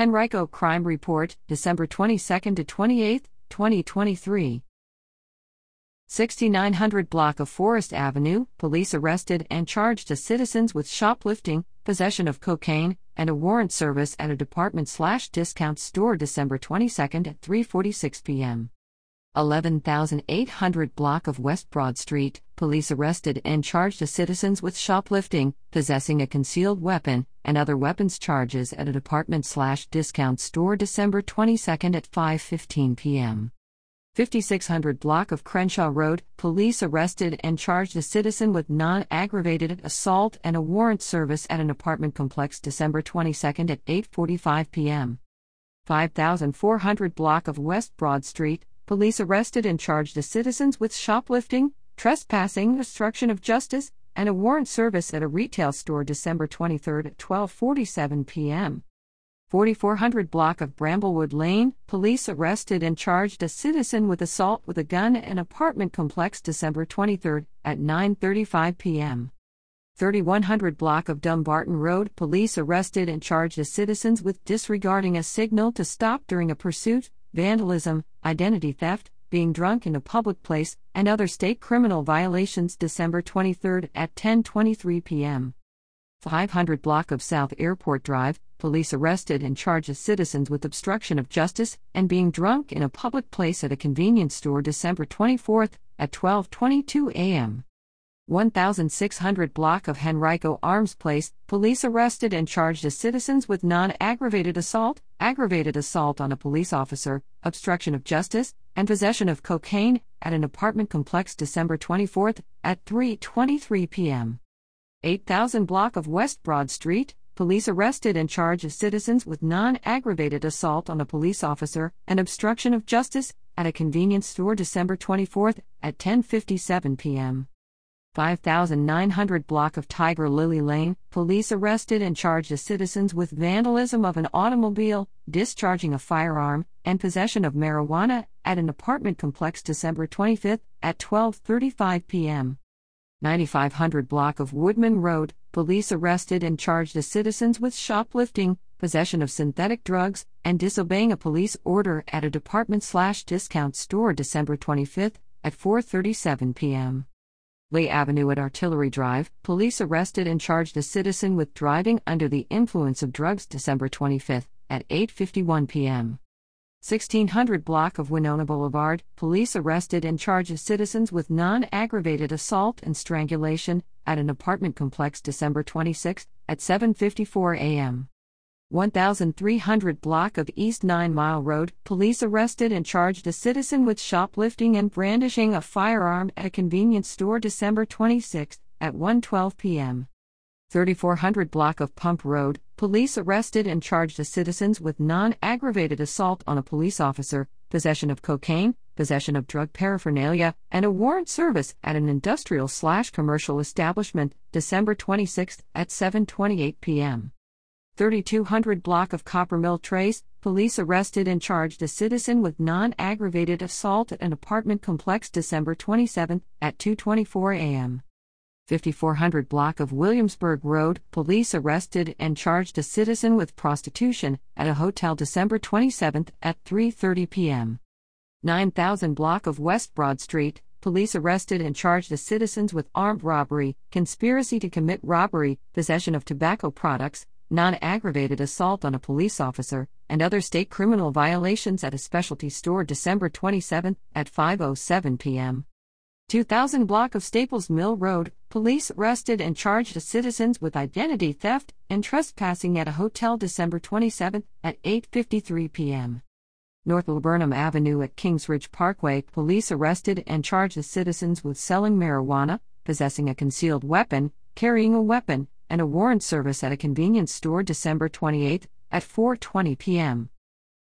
Henrico Crime Report, December 22 to 28, 2023. 6900 block of Forest Avenue, police arrested and charged as citizens with shoplifting, possession of cocaine, and a warrant service at a department slash discount store December 22 at 3:46 p.m. 11800 block of West Broad Street, police arrested and charged a citizens with shoplifting, possessing a concealed weapon, and other weapons charges at a department slash discount store December 22 at 5:15 p.m. 5600 block of Crenshaw Road, police arrested and charged a citizen with non-aggravated assault and a warrant service at an apartment complex December 22 at 8:45 p.m. 5400 block of West Broad Street, police arrested and charged the citizens with shoplifting, trespassing, obstruction of justice, and a warrant service at a retail store December 23 at 12:47 p.m. 4400 block of Bramblewood Lane, police arrested and charged a citizen with assault with a gun at an apartment complex December 23 at 9:35 p.m. 3100 block of Dumbarton Road, police arrested and charged a citizens with disregarding a signal to stop during a pursuit, vandalism, identity theft, being drunk in a public place, and other state criminal violations December 23 at 10:23 p.m. 500 block of South Airport Drive, police arrested and charged citizens with obstruction of justice and being drunk in a public place at a convenience store December 24 at 12:22 a.m. 1600 block of Henrico Arms Place, police arrested and charged as citizens with non aggravated assault, aggravated assault on a police officer, obstruction of justice, and possession of cocaine at an apartment complex December 24 at 3:23 p.m. 8000 block of West Broad Street, police arrested and charged as citizens with non aggravated assault on a police officer and obstruction of justice at a convenience store December 24 at 10:57 p.m. 5900 block of Tiger Lily Lane, police arrested and charged as citizens with vandalism of an automobile, discharging a firearm, and possession of marijuana at an apartment complex December 25 at 12:35 p.m. 9500 block of Woodman Road, police arrested and charged as citizens with shoplifting, possession of synthetic drugs, and disobeying a police order at a department/discount store December 25 at 4:37 p.m. Lee Avenue at Artillery Drive, police arrested and charged a citizen with driving under the influence of drugs December 25 at 8:51 p.m. 1600 block of Winona Boulevard, police arrested and charged citizens with non-aggravated assault and strangulation at an apartment complex December 26 at 7:54 a.m. 1300 block of East 9 Mile Road, police arrested and charged a citizen with shoplifting and brandishing a firearm at a convenience store December 26 at 1:12 p.m. 3400 block of Pump Road, police arrested and charged a citizens with non-aggravated assault on a police officer, possession of cocaine, possession of drug paraphernalia, and a warrant service at an industrial/commercial establishment December 26 at 7:28 p.m. 3200 block of Copper Mill Trace, police arrested and charged a citizen with non-aggravated assault at an apartment complex December 27 at 2:24 a.m. 5400 block of Williamsburg Road, police arrested and charged a citizen with prostitution at a hotel December 27 at 3:30 p.m. 9000 block of West Broad Street, police arrested and charged the citizens with armed robbery, conspiracy to commit robbery, possession of tobacco products, non aggravated assault on a police officer, and other state criminal violations at a specialty store December 27 at 5:07 p.m. 2000 block of Staples Mill Road, police arrested and charged citizens with identity theft and trespassing at a hotel December 27 at 8:53 p.m. North Laburnum Avenue at Kingsridge Parkway, police arrested and charged citizens with selling marijuana, possessing a concealed weapon, carrying a weapon, and a warrant service at a convenience store December 28 at 4:20 p.m.